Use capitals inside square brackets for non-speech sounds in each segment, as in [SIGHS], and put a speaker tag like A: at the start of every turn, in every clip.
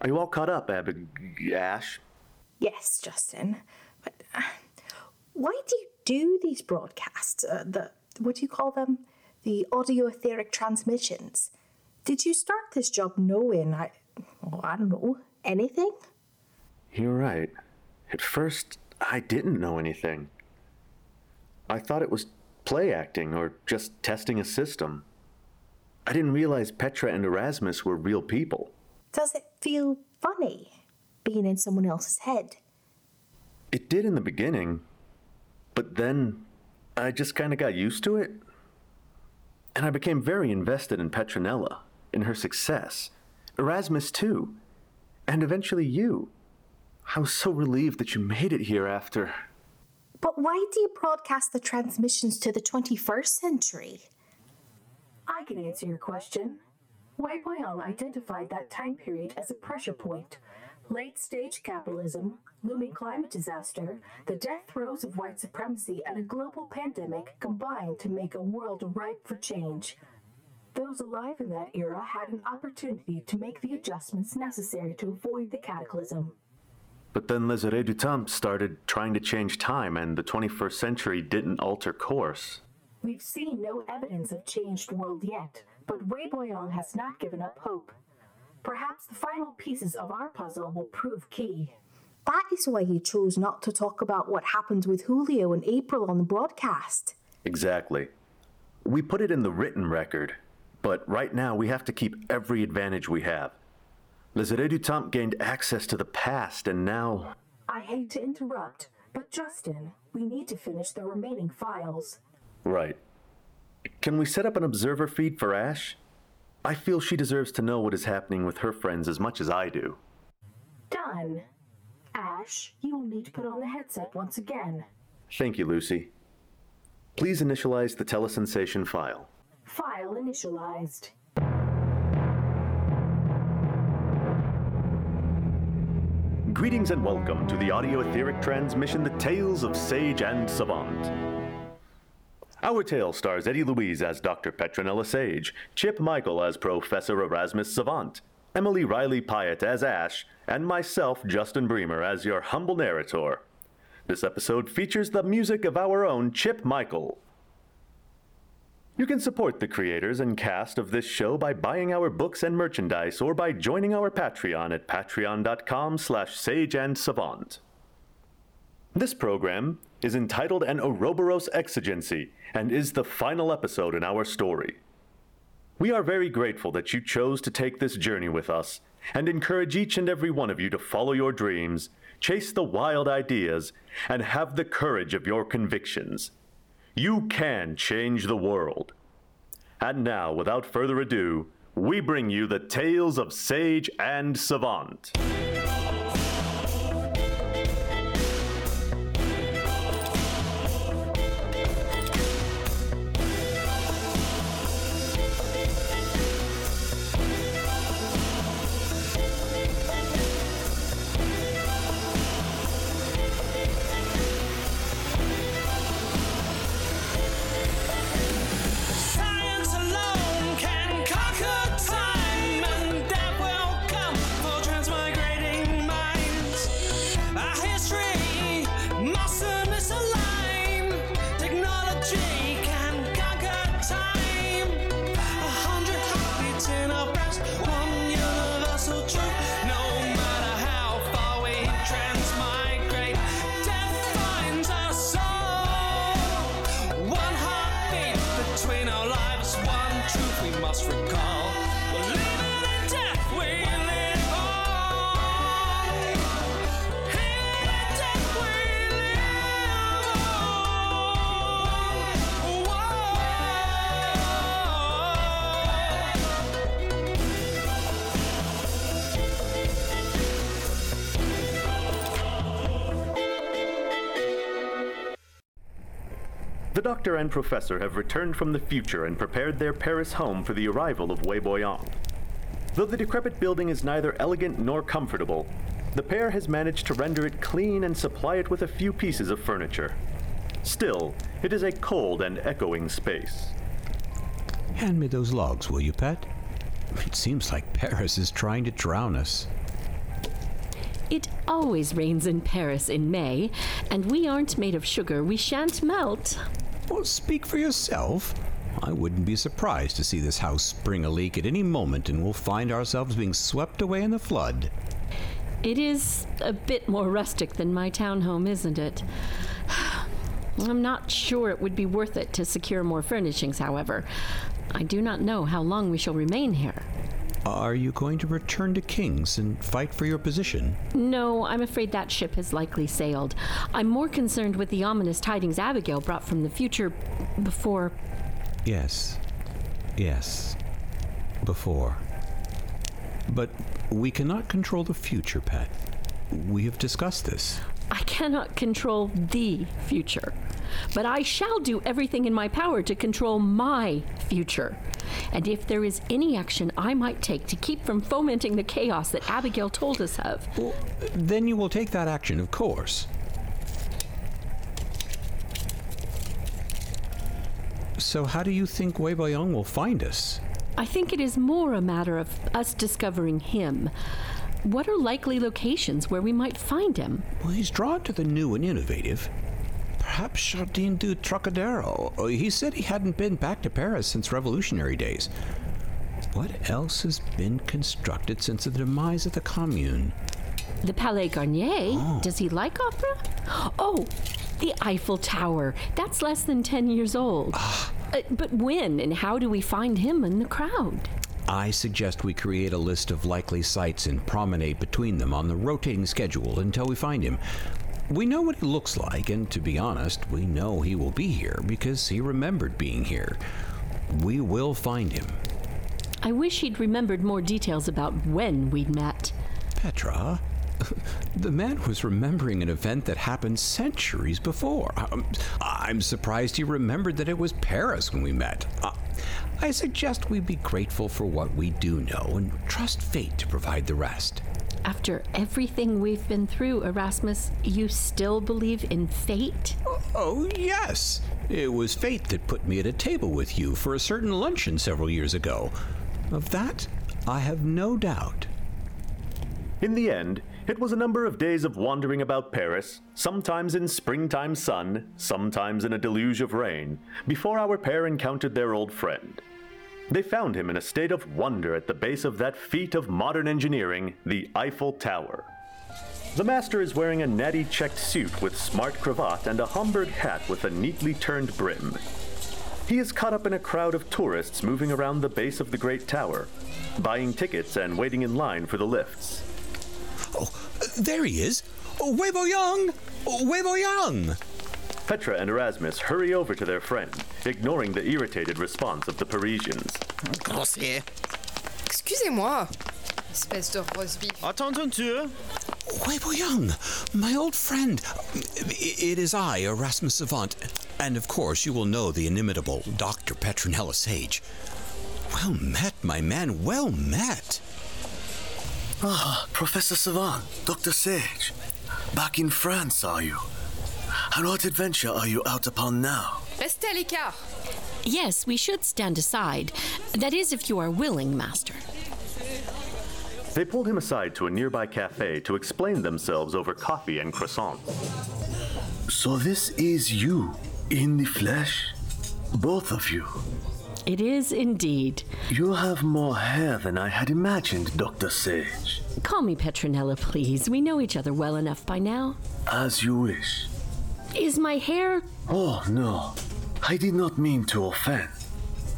A: Are you all caught up, Ab- Ash?
B: Yes, Justin. But uh, why do you do these broadcasts? Uh, the what do you call them? The audio etheric transmissions. Did you start this job knowing I, well, I don't know, anything?
A: You're right. At first, I didn't know anything. I thought it was play acting or just testing a system. I didn't realize Petra and Erasmus were real people.
B: Does it feel funny being in someone else's head?
A: It did in the beginning, but then I just kind of got used to it. And I became very invested in Petronella, in her success, Erasmus too, and eventually you. I was so relieved that you made it here after.
B: But why do you broadcast the transmissions to the 21st century?
C: I can answer your question. Wei Boyang identified that time period as a pressure point. Late stage capitalism, looming climate disaster, the death throes of white supremacy, and a global pandemic combined to make a world ripe for change. Those alive in that era had an opportunity to make the adjustments necessary to avoid the cataclysm.
A: But then Lézare du Temps started trying to change time, and the 21st century didn't alter course.
C: We've seen no evidence of changed world yet, but Ray Wei Boyang has not given up hope. Perhaps the final pieces of our puzzle will prove key.
B: That is why he chose not to talk about what happened with Julio and April on the broadcast.
A: Exactly. We put it in the written record, but right now we have to keep every advantage we have. Lézare du Temps gained access to the past, and now.
C: I hate to interrupt, but Justin, we need to finish the remaining files.
A: Right. Can we set up an observer feed for Ash? I feel she deserves to know what is happening with her friends as much as I do.
C: Done. Ash, you will need to put on the headset once again.
A: Thank you, Lucy. Please initialize the telesensation file.
C: File initialized.
A: Greetings and welcome to the audio etheric transmission The Tales of Sage and Savant. Our tale stars Eddie Louise as Dr. Petronella Sage, Chip Michael as Professor Erasmus Savant, Emily Riley Pyatt as Ash, and myself, Justin Bremer, as your humble narrator. This episode features the music of our own Chip Michael. You can support the creators and cast of this show by buying our books and merchandise or by joining our Patreon at patreon.com slash sageandsavant. This program is entitled An Ouroboros Exigency and is the final episode in our story. We are very grateful that you chose to take this journey with us and encourage each and every one of you to follow your dreams, chase the wild ideas, and have the courage of your convictions. You can change the world. And now, without further ado, we bring you the tales of Sage and Savant.
D: Universal truth.
A: Doctor and professor have returned from the future and prepared their Paris home for the arrival of Wei Boyang. Though the decrepit building is neither elegant nor comfortable, the pair has managed to render it clean and supply it with a few pieces of furniture. Still, it is a cold and echoing space.
E: Hand me those logs, will you, Pet? It seems like Paris is trying to drown us. It always rains in Paris in May, and we aren't made of sugar. We shan't melt.
F: Well, speak for yourself. I wouldn't be surprised to see this house spring a leak at any moment, and we'll find ourselves being swept away in the flood.
E: It is a bit more rustic than my townhome, isn't it? I'm not sure it would be worth it to secure more furnishings, however. I do not know how long we shall remain here.
F: Are you going to return to King's and fight for your position?
E: No, I'm afraid that ship has likely sailed. I'm more concerned with the ominous tidings Abigail brought from the future before.
F: Yes. Yes. Before. But we cannot control the future, Pat. We have discussed this.
E: I cannot control the future, but I shall do everything in my power to control my future. And if there is any action I might take to keep from fomenting the chaos that Abigail told us of,
F: Well, then you will take that action, of course. So, how do you think Wei Boyang will find us?
E: I think it is more a matter of us discovering him. What are likely locations where we might find him?
F: Well, he's drawn to the new and innovative. Perhaps Jardin du Trocadero. Oh, He said he hadn't been back to Paris since revolutionary days. What else has been constructed since the demise of the Commune?
E: The Palais Garnier? Does he like opera? Oh, the Eiffel Tower. That's less than 10 years old. Uh, but when and how do we find him in the crowd?
F: I suggest we create a list of likely sites and promenade between them on the rotating schedule until we find him. We know what he looks like, and to be honest, we know he will be here because he remembered being here. We will find him.
E: I wish he'd remembered more details about when we'd met.
F: Petra, [LAUGHS] the man was remembering an event that happened centuries before. Um, I'm surprised he remembered that it was Paris when we met. I suggest we be grateful for what we do know and trust fate to provide the rest.
E: After everything we've been through, Erasmus, you still believe in fate?
F: Oh, oh, yes. It was fate that put me at a table with you for a certain luncheon several years ago. Of that, I have no doubt.
A: In the end, it was a number of days of wandering about Paris, sometimes in springtime sun, sometimes in a deluge of rain, before our pair encountered their old friend. They found him in a state of wonder at the base of that feat of modern engineering, the Eiffel Tower. The master is wearing a natty checked suit with smart cravat and a Homburg hat with a neatly turned brim. He is caught up in a crowd of tourists moving around the base of the Great Tower, buying tickets and waiting in line for the lifts.
F: Oh, there he is. Oh, Wei Boyang! Oh, Wei Boyang!
A: Petra and Erasmus hurry over to their friend, ignoring the irritated response of the Parisians.
G: Grossier.
H: Excusez-moi, espèce de rose vif.
G: Attends-tu?
F: Wei Boyang, my old friend. It is I, Erasmus Savant, and of course you will know the inimitable Dr. Petronella Sage. Well met, my man, well met.
I: Ah, Professor Savant, Dr. Sage. Back in France, are you? And what adventure are you out upon now?
H: Restez à l'écart.
E: Yes, we should stand aside. That is, if you are willing, Master.
A: They pulled him aside to a nearby cafe to explain themselves over coffee and croissants.
I: So this is you, in the flesh? Both of you.
E: It is indeed.
I: You have more hair than I had imagined, Dr. Sage.
E: Call me Petronella, please. We know each other well enough by now.
I: As you wish.
E: Is my hair.
I: Oh, no. I did not mean to offend.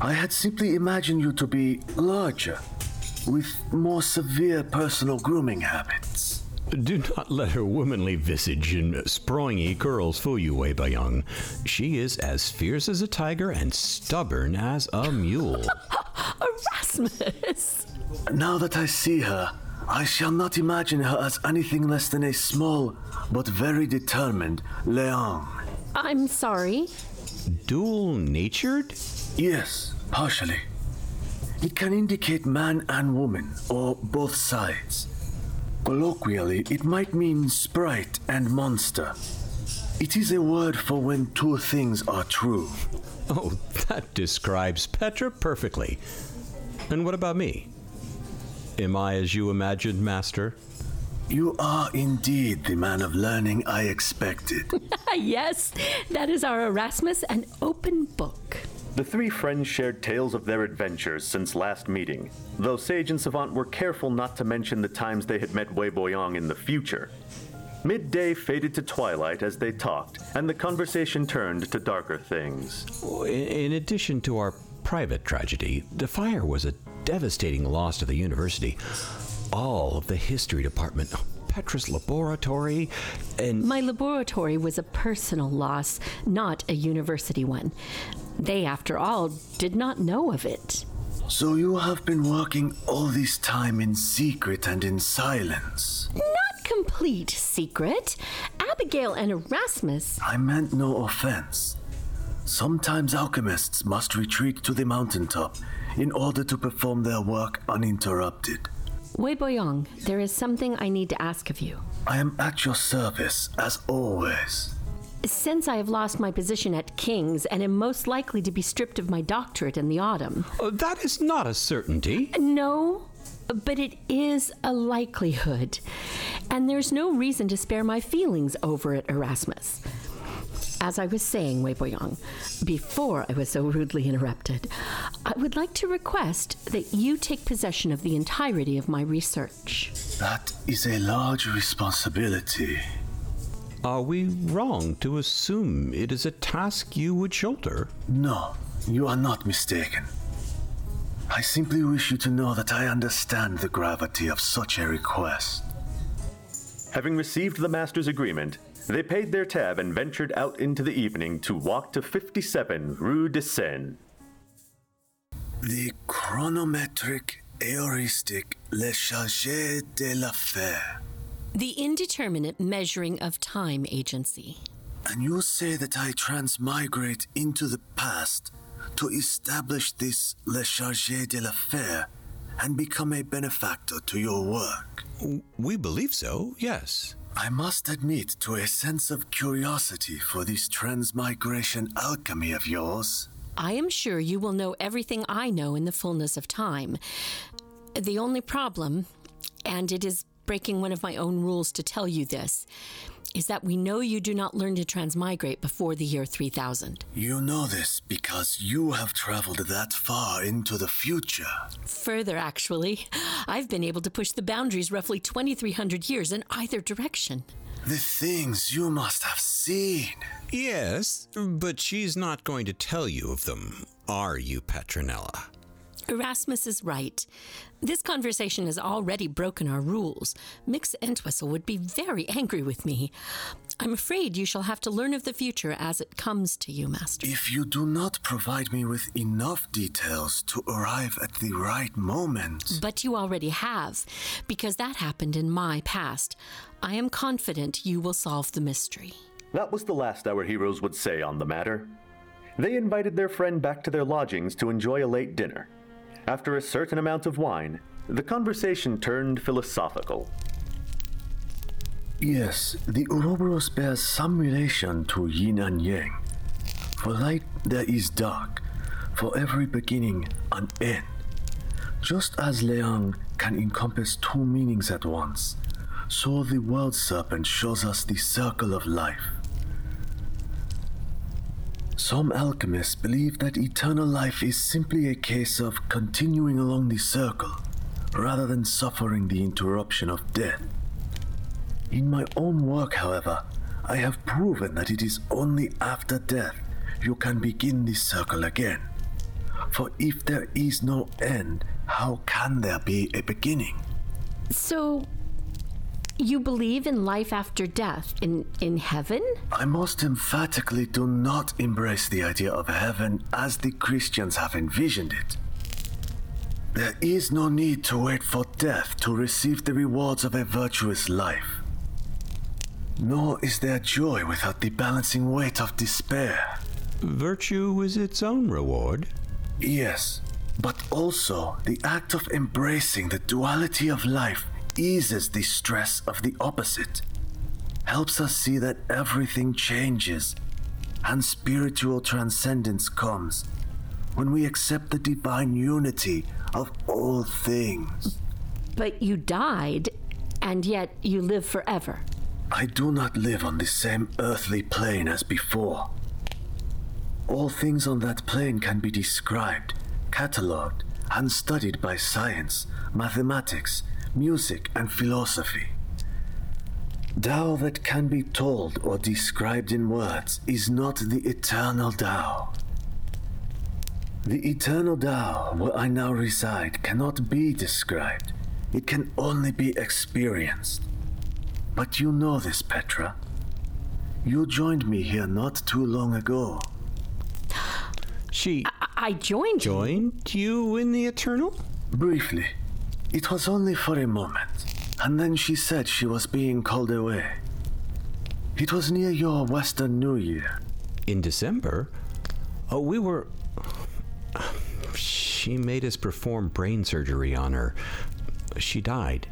I: I had simply imagined you to be larger, with more severe personal grooming habits.
F: Do not let her womanly visage and springy curls fool you, Wei Boyang. She is as fierce as a tiger and stubborn as a mule. [LAUGHS]
E: Erasmus!
I: Now that I see her, I shall not imagine her as anything less than a small but very determined Leon.
E: I'm sorry.
F: Dual natured?
I: Yes, partially. It can indicate man and woman, or both sides. Colloquially, it might mean sprite and monster. It is a word for when two things are true.
F: Oh, that describes Petra perfectly. And what about me? Am I as you imagined, Master?
I: You are indeed the man of learning I expected. [LAUGHS]
E: yes, that is our Erasmus, an open book.
A: The three friends shared tales of their adventures since last meeting, though Sage and Savant were careful not to mention the times they had met Wei Boyang in the future. Midday faded to twilight as they talked, and the conversation turned to darker things.
F: Oh, in, in addition to our private tragedy, the fire was a devastating loss to the university. All of the history department, Petra's laboratory, and
E: My laboratory was a personal loss, not a university one. They, after all, did not know of it.
I: So you have been working all this time in secret and in silence.
E: Not complete secret. Abigail and Erasmus.
I: I meant no offense. Sometimes alchemists must retreat to the mountaintop in order to perform their work uninterrupted.
E: Wei Boyang, there is something I need to ask of you.
I: I am at your service, as always.
E: Since I have lost my position at King's and am most likely to be stripped of my doctorate in the autumn.
F: Uh, that is not a certainty.
E: No, but it is a likelihood. And there's no reason to spare my feelings over it, Erasmus. As I was saying, Wei Boyang, before I was so rudely interrupted, I would like to request that you take possession of the entirety of my research.
I: That is a large responsibility.
F: Are we wrong to assume it is a task you would shoulder?
I: No, you are not mistaken. I simply wish you to know that I understand the gravity of such a request.
A: Having received the master's agreement, they paid their tab and ventured out into the evening to walk to 57 Rue de Seine.
I: The chronometric, aoristic, le chargé de l'affaire.
E: The indeterminate measuring of time agency.
I: And you say that I transmigrate into the past to establish this le chargé de l'affaire and become a benefactor to your work.
F: We believe so, yes.
I: I must admit to a sense of curiosity for this transmigration alchemy of yours.
E: I am sure you will know everything I know in the fullness of time. The only problem, and it is breaking one of my own rules to tell you this, is that we know you do not learn to transmigrate before the year 3000.
I: You know this because you have traveled that far into the future.
E: Further, actually, I've been able to push the boundaries roughly 2,300 years in either direction.
I: The things you must have seen.
F: Yes, but she's not going to tell you of them, are you, Petronella?
E: Erasmus is right. This conversation has already broken our rules. Mix Entwistle would be very angry with me. I'm afraid you shall have to learn of the future as it comes to you, Master.
I: If you do not provide me with enough details to arrive at the right moment.
E: But you already have, because that happened in my past. I am confident you will solve the mystery.
A: That was the last our heroes would say on the matter. They invited their friend back to their lodgings to enjoy a late dinner. After a certain amount of wine, the conversation turned philosophical.
I: Yes, the Ouroboros bears some relation to yin and yang. For light there is dark, for every beginning an end. Just as Leang can encompass two meanings at once, so the world serpent shows us the circle of life. Some alchemists believe that eternal life is simply a case of continuing along the circle rather than suffering the interruption of death. In my own work, however, I have proven that it is only after death you can begin the circle again. For if there is no end, how can there be a beginning?
E: So, you believe in life after death, in, in heaven?
I: I most emphatically do not embrace the idea of heaven as the Christians have envisioned it. There is no need to wait for death to receive the rewards of a virtuous life. Nor is there joy without the balancing weight of despair.
F: Virtue is its own reward.
I: Yes, but also the act of embracing the duality of life eases the stress of the opposite, helps us see that everything changes and spiritual transcendence comes when we accept the divine unity of all things.
E: But you died, And yet you live forever.
I: I do not live on the same earthly plane as before. All things on that plane can be described, catalogued, and studied by science, mathematics, music, and philosophy. Tao that can be told or described in words is not the eternal Tao. The eternal Tao, where I now reside, cannot be described. It can only be experienced. But you know this, Petra. You joined me here not too long ago.
F: She
E: I joined you.
F: joined you in the Eternal?
I: Briefly. It was only for a moment, and then she said she was being called away. It was near your Western New Year.
F: In December? Oh, we were. [SIGHS] She made us perform brain surgery on her. She died,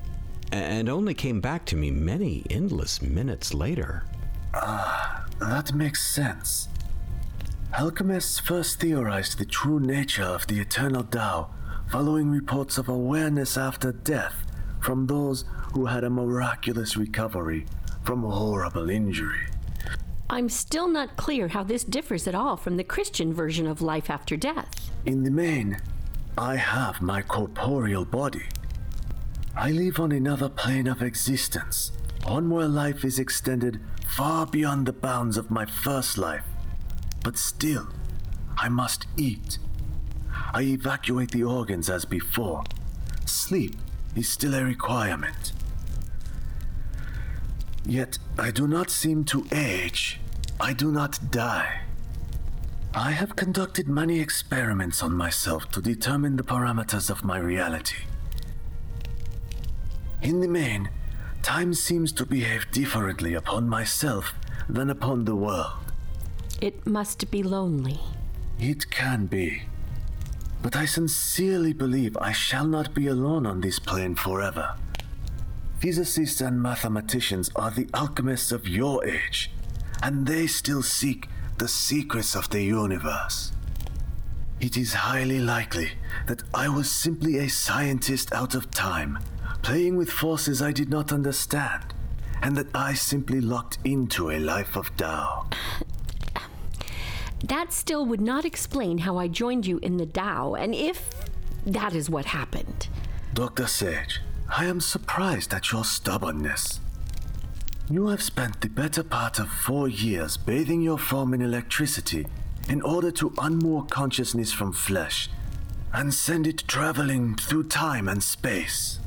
F: and only came back to me many endless minutes later.
I: Ah, that makes sense. Alchemists first theorized the true nature of the eternal Tao following reports of awareness after death from those who had a miraculous recovery from a horrible injury.
E: I'm still not clear how this differs at all from the Christian version of life after death.
I: In the main, I have my corporeal body. I live on another plane of existence, one where life is extended far beyond the bounds of my first life. But still, I must eat. I evacuate the organs as before. Sleep is still a requirement. Yet I do not seem to age. I do not die. I have conducted many experiments on myself to determine the parameters of my reality. In the main, time seems to behave differently upon myself than upon the world.
E: It must be lonely.
I: It can be. But I sincerely believe I shall not be alone on this plane forever. Physicists and mathematicians are the alchemists of your age, and they still seek the secrets of the universe. It is highly likely that I was simply a scientist out of time, playing with forces I did not understand, and that I simply locked into a life of Tao.
E: That still would not explain how I joined you in the Tao, and if that is what happened.
I: Dr. Sage, I am surprised at your stubbornness. You have spent the better part of four years bathing your form in electricity in order to unmoor consciousness from flesh and send it traveling through time and space.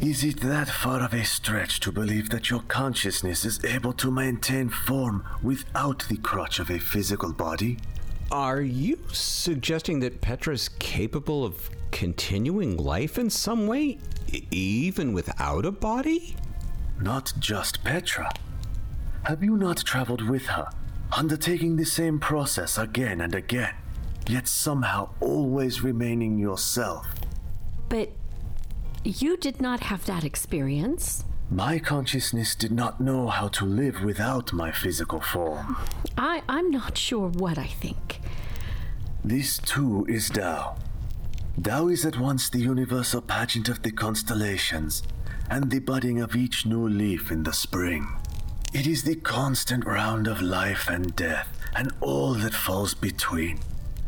I: Is it that far of a stretch to believe that your consciousness is able to maintain form without the crutch of a physical body?
F: Are you suggesting that Petra's capable of continuing life in some way, e- even without a body?
I: Not just Petra. Have you not traveled with her, undertaking the same process again and again, yet somehow always remaining yourself?
E: But you did not have that experience.
I: My consciousness did not know how to live without my physical form.
E: I, I'm not sure what I think.
I: This too is Tao. Tao is at once the universal pageant of the constellations and the budding of each new leaf in the spring. It is the constant round of life and death and all that falls between,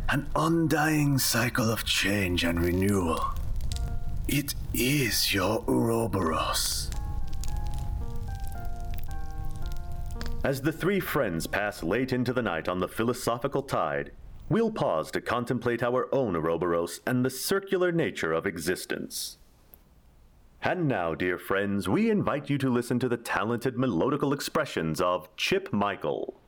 I: an undying cycle of change and renewal. It is your Ouroboros.
A: As the three friends pass late into the night on the philosophical tide, we'll pause to contemplate our own Ouroboros and the circular nature of existence. And now, dear friends, we invite you to listen to the talented melodical expressions of Chip Michael.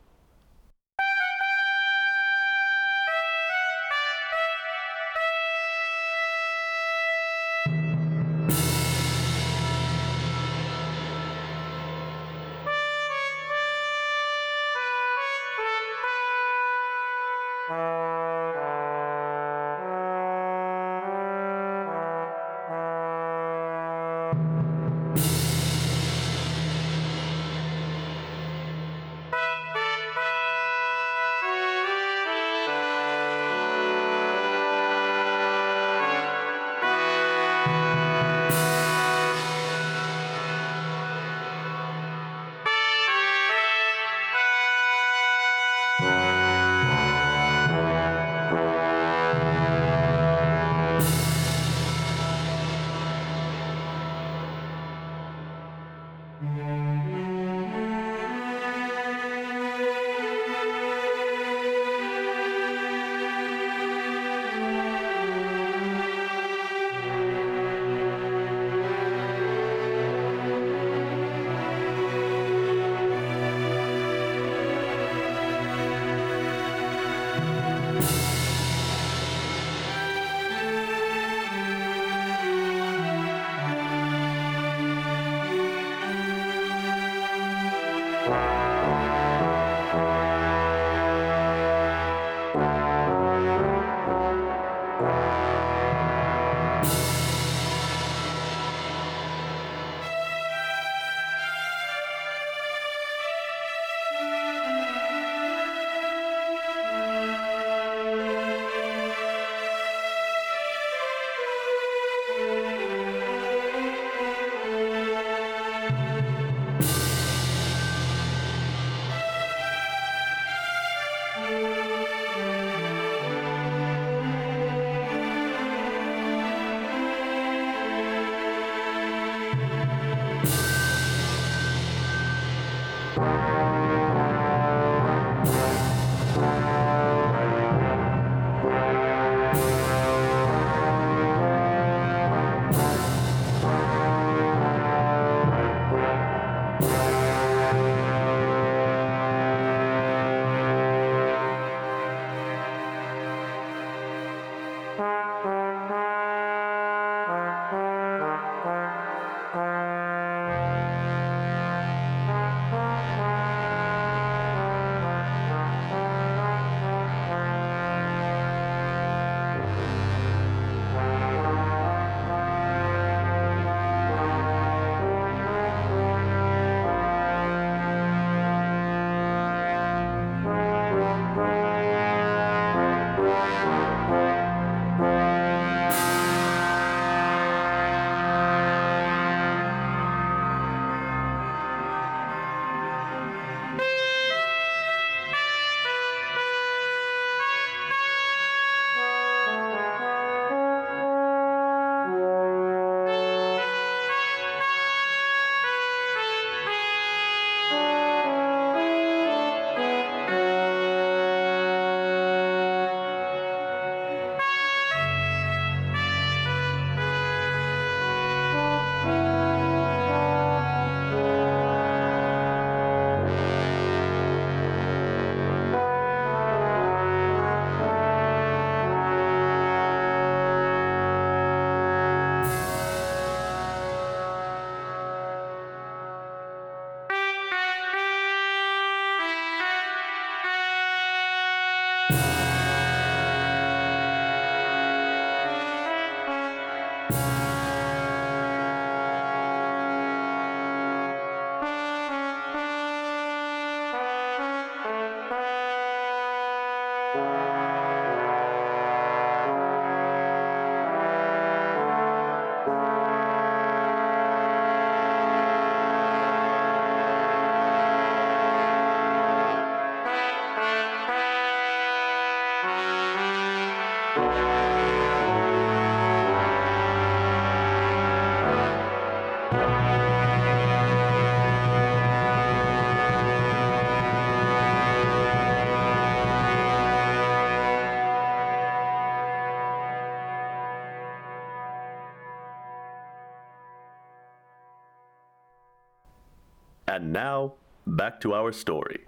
A: And now, back to our story.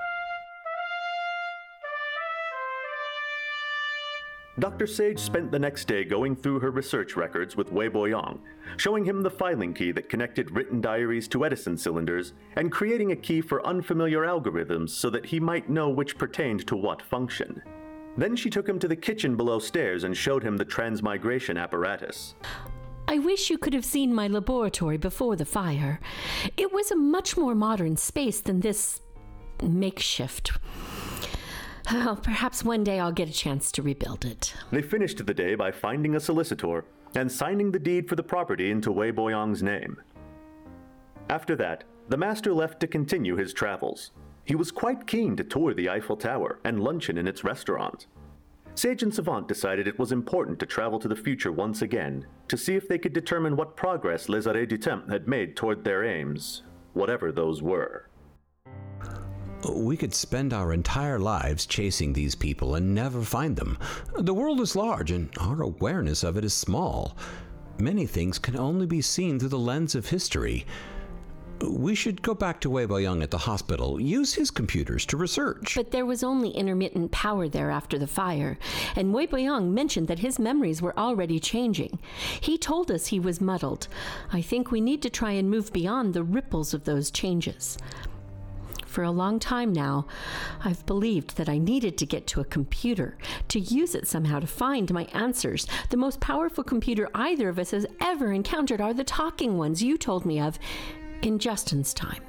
A: Dr. Sage spent the next day going through her research records with Wei Boyang, showing him the filing key that connected written diaries to Edison cylinders, and creating a key for unfamiliar algorithms so that he might know which pertained to what function. Then she took him to the kitchen below stairs and showed him the transmigration apparatus.
E: I wish you could have seen my laboratory before the fire. It was a much more modern space than this makeshift. Well, perhaps one day I'll get a chance to rebuild it.
A: They finished the day by finding a solicitor and signing the deed for the property into Wei Boyang's name. After that, the master left to continue his travels. He was quite keen to tour the Eiffel Tower and luncheon in its restaurant. Sage and Savant decided it was important to travel to the future once again to see if they could determine what progress Les Arrêts du Temps had made toward their aims. whatever those were.
F: We could spend our entire lives chasing these people and never find them. The world is large and our awareness of it is small. Many things can only be seen through the lens of history. We should go back to Wei Boyang at the hospital, use his computers to research.
E: But there was only intermittent power there after the fire, and Wei Boyang mentioned that his memories were already changing. He told us he was muddled. I think we need to try and move beyond the ripples of those changes. For a long time now, I've believed that I needed to get to a computer, to use it somehow to find my answers. The most powerful computer either of us has ever encountered are the talking ones you told me of in Justin's time.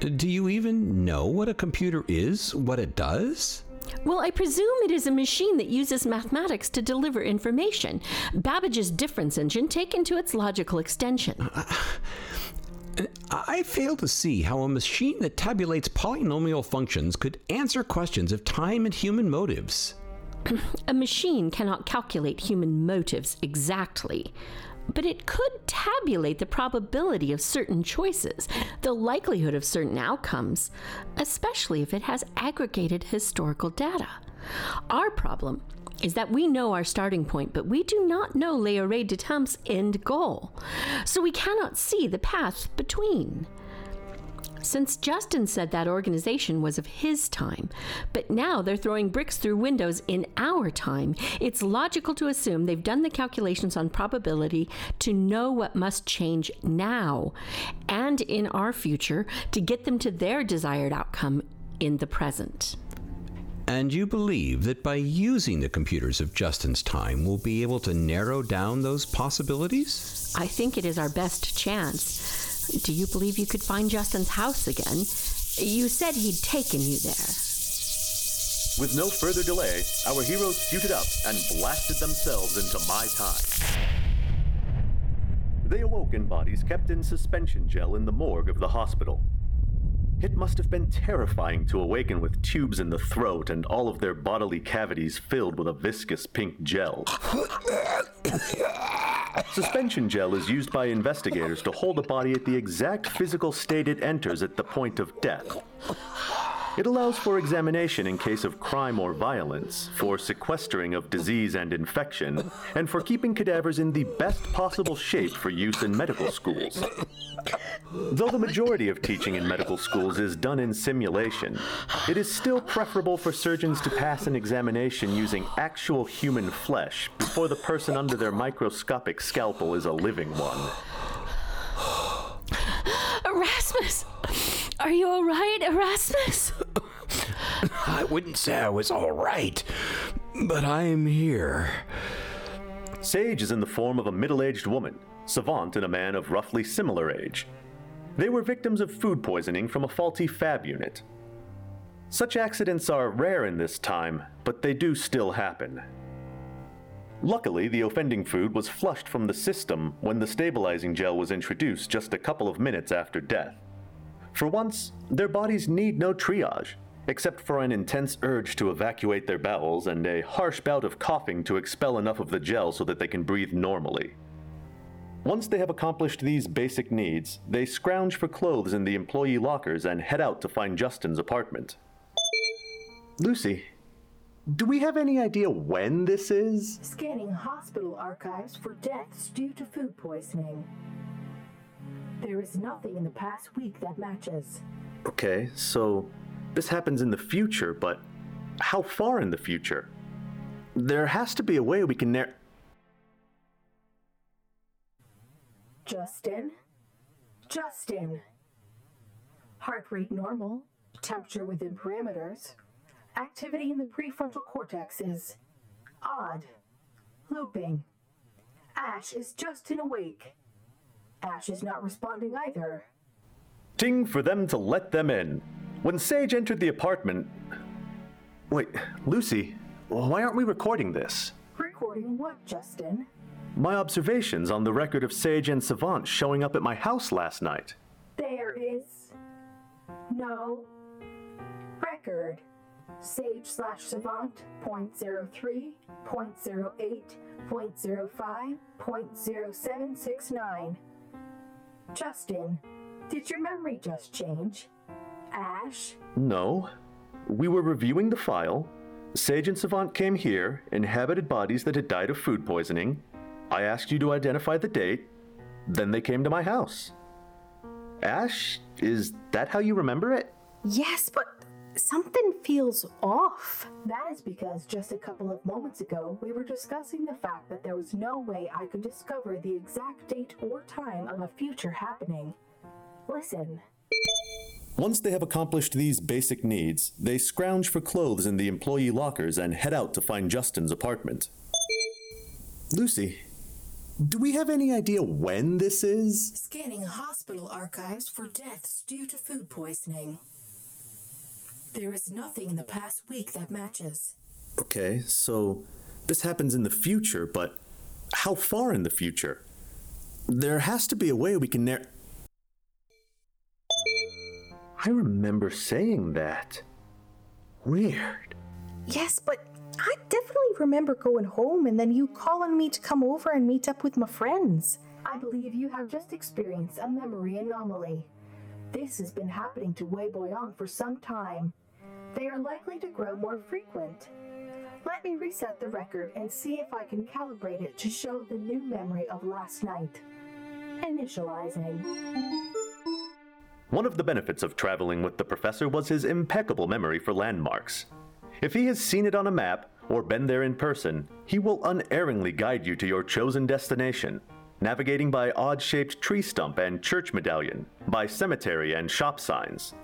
F: Do you even know what a computer is? What it does?
E: Well, I presume it is a machine that uses mathematics to deliver information. Babbage's difference engine taken to its logical extension.
F: Uh, I fail to see how a machine that tabulates polynomial functions could answer questions of time and human motives. [CLEARS THROAT]
E: a machine cannot calculate human motives exactly, but it could tabulate the probability of certain choices, the likelihood of certain outcomes, especially if it has aggregated historical data. Our problem is that we know our starting point, but we do not know Leore de Tamp's end goal. So we cannot see the path between. Since Justin said that organization was of his time, but now they're throwing bricks through windows in our time, it's logical to assume they've done the calculations on probability to know what must change now and in our future to get them to their desired outcome in the present.
F: And you believe that by using the computers of Justin's time, we'll be able to narrow down those possibilities?
E: I think it is our best chance. Do you believe you could find Justin's house again? You said he'd taken you there.
A: With no further delay, our heroes suited up and blasted themselves into my time. They awoke in bodies kept in suspension gel in the morgue of the hospital. It must have been terrifying to awaken with tubes in the throat and all of their bodily cavities filled with a viscous pink gel. Suspension gel is used by investigators to hold a body at the exact physical state it enters at the point of death. It allows for examination in case of crime or violence, for sequestering of disease and infection, and for keeping cadavers in the best possible shape for use in medical schools. Though the majority of teaching in medical schools is done in simulation, it is still preferable for surgeons to pass an examination using actual human flesh before the person under their microscopic scalpel is a living one.
E: Erasmus! Are you all right, Erasmus? [LAUGHS]
F: I wouldn't say I was all right, but I'm here.
A: Sage is in the form of a middle aged woman, Savant and a man of roughly similar age. They were victims of food poisoning from a faulty fab unit. Such accidents are rare in this time, but they do still happen. Luckily, the offending food was flushed from the system when the stabilizing gel was introduced just a couple of minutes after death. For once, their bodies need no triage, except for an intense urge to evacuate their bowels and a harsh bout of coughing to expel enough of the gel so that they can breathe normally. Once they have accomplished these basic needs, they scrounge for clothes in the employee lockers and head out to find Justin's apartment. Lucy, do we have any idea when this is?
C: Scanning hospital archives for deaths due to food poisoning. There is nothing in the past week that matches.
A: Okay, so this happens in the future, but how far in the future? There has to be a way we can narrow.
C: Justin? Justin! Heart rate normal, temperature within parameters. Activity in the prefrontal cortex is odd. Looping. Ash is Justin awake. Ash is not responding either.
A: Ding for them to let them in. When Sage entered the apartment. Wait, Lucy, why aren't we recording this?
C: Recording what, Justin?
A: My observations on the record of Sage and Savant showing up at my house last night.
C: There is. no. record. Sage slash Savant 0.03, 0.08, 0.05, 0.0769. Justin, Did your memory just change? Ash?
A: No. We were reviewing the file. Sage and Savant came here, inhabited bodies that had died of food poisoning. I asked you to identify the date. Then they came to my house. Ash, is that how you remember it?
B: Yes, but something feels off.
C: That is because just a couple of moments ago, we were discussing the fact that there was no way I could discover the exact date or time of a future happening. Listen,
A: Once they have accomplished these basic needs, they scrounge for clothes in the employee lockers and head out to find Justin's apartment. Lucy, do we have any idea when this is?
C: Scanning hospital archives for deaths due to food poisoning. There is nothing in the past week that matches.
A: Okay, so this happens in the future, but how far in the future? There has to be a way we can narrow. I remember saying that. Weird.
B: Yes, but I definitely remember going home and then you calling me to come over and meet up with my friends.
C: I believe you have just experienced a memory anomaly. This has been happening to Wei Boyang for some time. They are likely to grow more frequent. Let me reset the record and see if I can calibrate it to show the new memory of last night. Initializing.
A: One of the benefits of traveling with the professor was his impeccable memory for landmarks. If he has seen it on a map or been there in person, he will unerringly guide you to your chosen destination, navigating by odd shaped tree stump and church medallion, by cemetery and shop signs.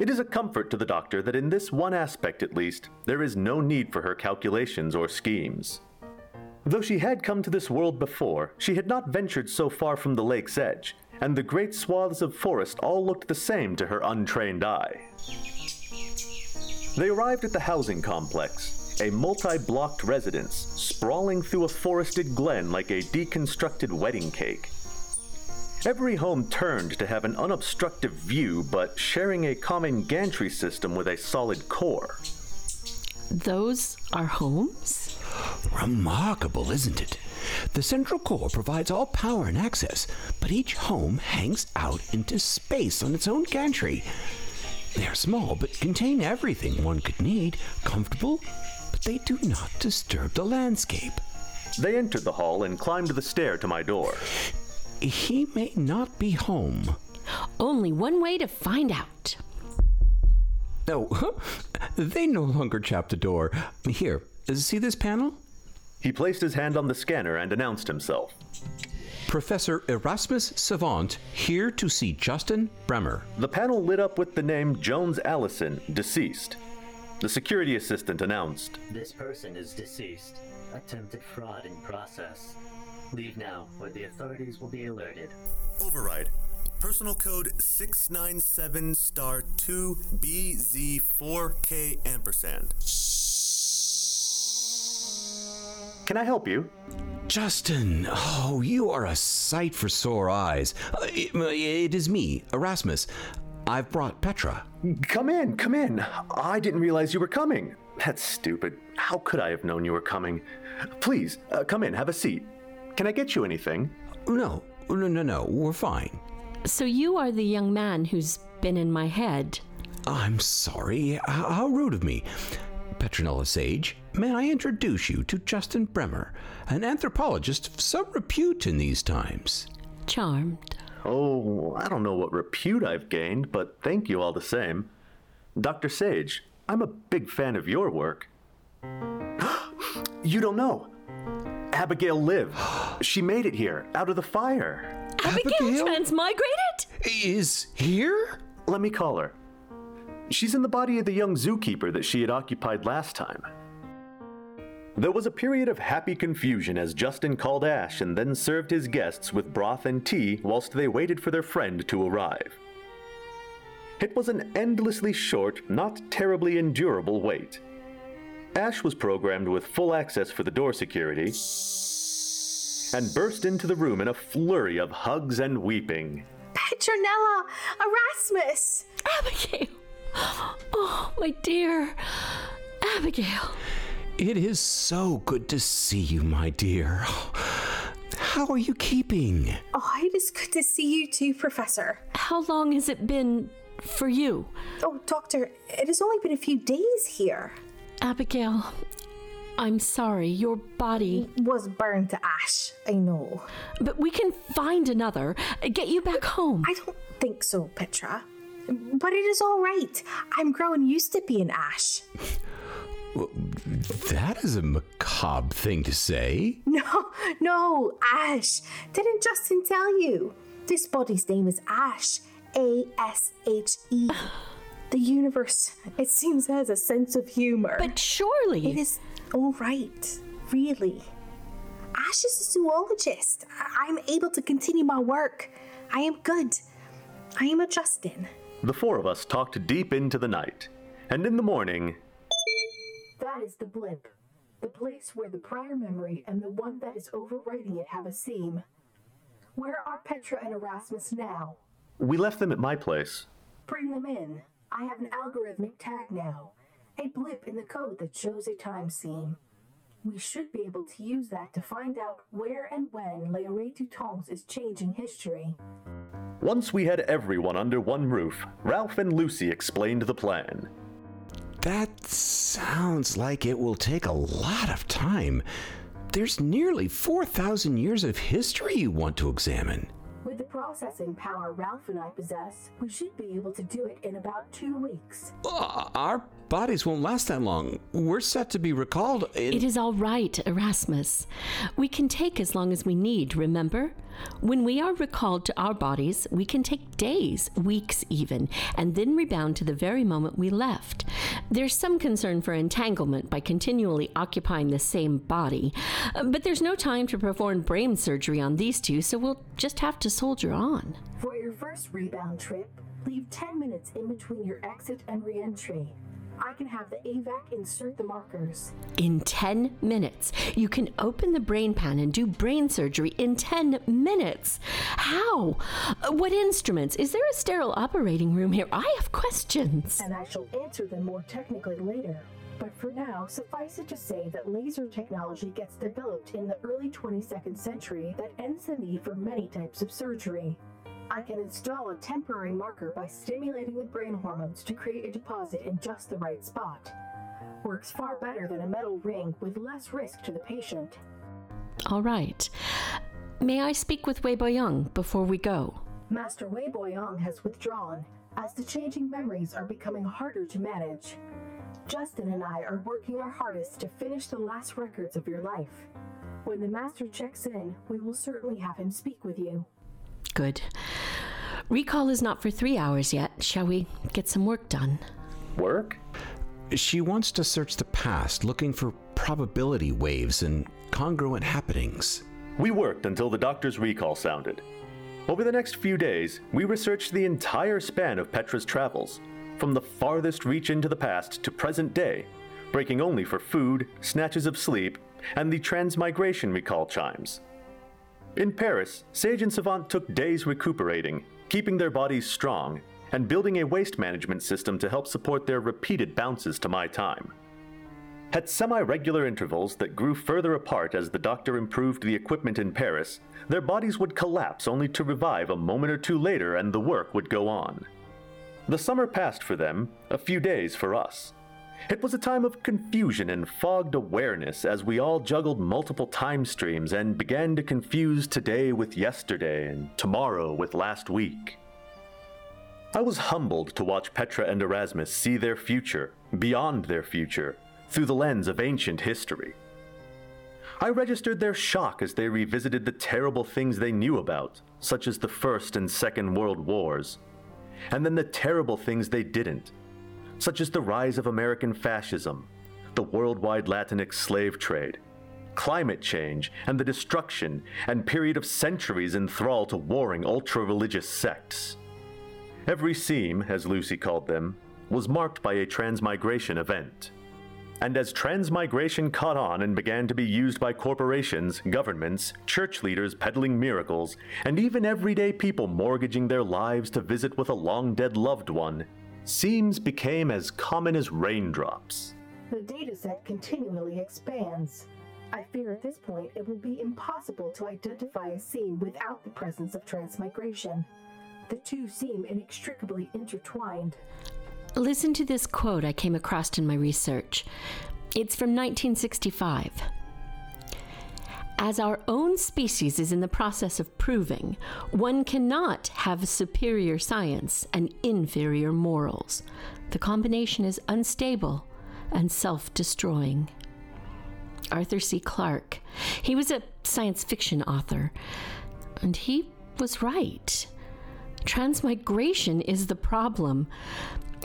A: It is a comfort to the doctor that in this one aspect at least, there is no need for her calculations or schemes. Though she had come to this world before, she had not ventured so far from the lake's edge, and the great swaths of forest all looked the same to her untrained eye. They arrived at the housing complex, a multi blocked residence sprawling through a forested glen like a deconstructed wedding cake. Every home turned to have an unobstructive view, but sharing a common gantry system with a solid core.
E: Those are homes?
F: Remarkable, isn't it? The central core provides all power and access, but each home hangs out into space on its own gantry. They are small, but contain everything one could need, comfortable, but they do not disturb the landscape.
A: They entered the hall and climbed the stair to my door.
F: He may not be home.
E: Only one way to find out.
F: No, [LAUGHS] they no longer chap the door. Here, see this panel?
A: He placed his hand on the scanner and announced himself.
F: Professor Erasmus Savant, here to see Justin Bremer.
A: The panel lit up with the name Jones Allison, deceased. The security assistant announced.
J: This person is deceased. Attempted fraud in process. Leave now, or the authorities will be alerted.
A: Override. Personal code 697 star 2 BZ4K ampersand. Can I help you?
F: Justin, oh, you are a sight for sore eyes. Uh, it, it is me, Erasmus. I've brought Petra.
A: Come in, come in. I didn't realize you were coming. That's stupid. How could I have known you were coming? Please, uh, come in, have a seat. Can I get you anything?
F: No, no, no, no, we're fine.
E: So you are the young man who's been in my head.
F: I'm sorry. H- how rude of me. Petronella Sage, may I introduce you to Justin Bremer, an anthropologist of some repute in these times?
E: Charmed.
A: Oh, I don't know what repute I've gained, but thank you all the same. Dr. Sage, I'm a big fan of your work. [GASPS] you don't know. Abigail lived. She made it here, out of the fire.
E: Abigail,
F: Abigail?
E: transmigrated?
F: Is here?
A: Let me call her. She's in the body of the young zookeeper that she had occupied last time. There was a period of happy confusion as Justin called Ash and then served his guests with broth and tea whilst they waited for their friend to arrive. It was an endlessly short, not terribly endurable wait. Ash was programmed with full access for the door security and burst into the room in a flurry of hugs and weeping.
B: Petronella! Erasmus!
E: Abigail! Oh, my dear. Abigail.
F: It is so good to see you, my dear. How are you keeping?
B: Oh, it is good to see you too, Professor.
E: How long has it been for you?
B: Oh, Doctor, it has only been a few days here.
E: Abigail, I'm sorry, your body.
B: Was burned to ash, I know.
E: But we can find another, get you back home.
B: I don't think so, Petra. But it is all right. I'm growing used to being ash.
F: That is a macabre thing to say. [LAUGHS]
B: No, no, Ash. Didn't Justin tell you? This body's name is Ash. A S H E. [SIGHS] [LAUGHS] The universe, it seems, has a sense of humor.
E: But surely.
B: It is all right, really. Ash is a zoologist. I- I'm able to continue my work. I am good. I am adjusting.
A: The four of us talked deep into the night, and in the morning,
C: That is the blip. The place where the prior memory and the one that is overwriting it have a seam. Where are Petra and Erasmus now?
A: we left them at my place.
C: Bring them in. I have an algorithmic tag now. A blip in the code that shows a time seam. We should be able to use that to find out where and when Le Leoré Dutongs is changing history.
A: Once we had everyone under one roof, Ralph and Lucy explained the plan.
F: That sounds like it will take a lot of time. There's nearly 4,000 years of history you want to examine.
C: With the processing power Ralph and I possess, we should be able to do it in about two weeks.
F: Uh, our bodies won't last that long. We're set to be recalled in.
E: It is all right, Erasmus. We can take as long as we need, remember? When we are recalled to our bodies, we can take days, weeks even, and then rebound to the very moment we left. There's some concern for entanglement by continually occupying the same body, but there's no time to perform brain surgery on these two, so we'll just have to soldier on.
C: For your first rebound trip, leave 10 minutes in between your exit and reentry. I can have the AVAC insert the markers.
E: In 10 minutes, you can open the brain pan and do brain surgery in 10 minutes. How? What instruments? Is there a sterile operating room here? I have questions.
C: And I shall answer them more technically later. But for now, suffice it to say that laser technology gets developed in the early 22nd century that ends the need for many types of surgery. I can install a temporary marker by stimulating the brain hormones to create a deposit in just the right spot. Works far better than a metal ring with less risk to the patient.
E: All right. May I speak with Wei Boyang before we go?
C: Master Wei Boyang has withdrawn, as the changing memories are becoming harder to manage. Justin and I are working our hardest to finish the last records of your life. When the Master checks in, we will certainly have him speak with you.
E: Good. Recall is not for three hours yet. Shall we get some work done?
A: Work?
F: She wants to search the past, looking for probability waves and congruent happenings.
A: We worked until the doctor's recall sounded. Over the next few days, we researched the entire span of Petra's travels, from the farthest reach into the past to present day, breaking only for food, snatches of sleep, and the transmigration recall chimes. In Paris, Sage and Savant took days recuperating, keeping their bodies strong, and building a waste management system to help support their repeated bounces to my time. At semi regular intervals that grew further apart as the doctor improved the equipment in Paris, their bodies would collapse only to revive a moment or two later and the work would go on. The summer passed for them, a few days for us. It was a time of confusion and fogged awareness as we all juggled multiple time streams and began to confuse today with yesterday and tomorrow with last week. I was humbled to watch Petra and Erasmus see their future, beyond their future, through the lens of ancient history. I registered their shock as they revisited the terrible things they knew about, such as the First and Second World Wars, and then the terrible things they didn't, such as the rise of American fascism, the worldwide Latinx slave trade, climate change, and the destruction and period of centuries in thrall to warring ultra religious sects. Every seam, as Lucy called them, was marked by a transmigration event. And as transmigration caught on and began to be used by corporations, governments, church leaders peddling miracles, and even everyday people mortgaging their lives to visit with a long dead loved one, seams became as common as raindrops.
C: The dataset continually expands. I fear at this point it will be impossible to identify a scene without the presence of transmigration. The two seem inextricably intertwined.
E: Listen to this quote I came across in my research. It's from 1965. As our own species is in the process of proving, one cannot have superior science and inferior morals. The combination is unstable and self destroying. Arthur C. Clarke. He was a science fiction author, and he was right. Transmigration is the problem.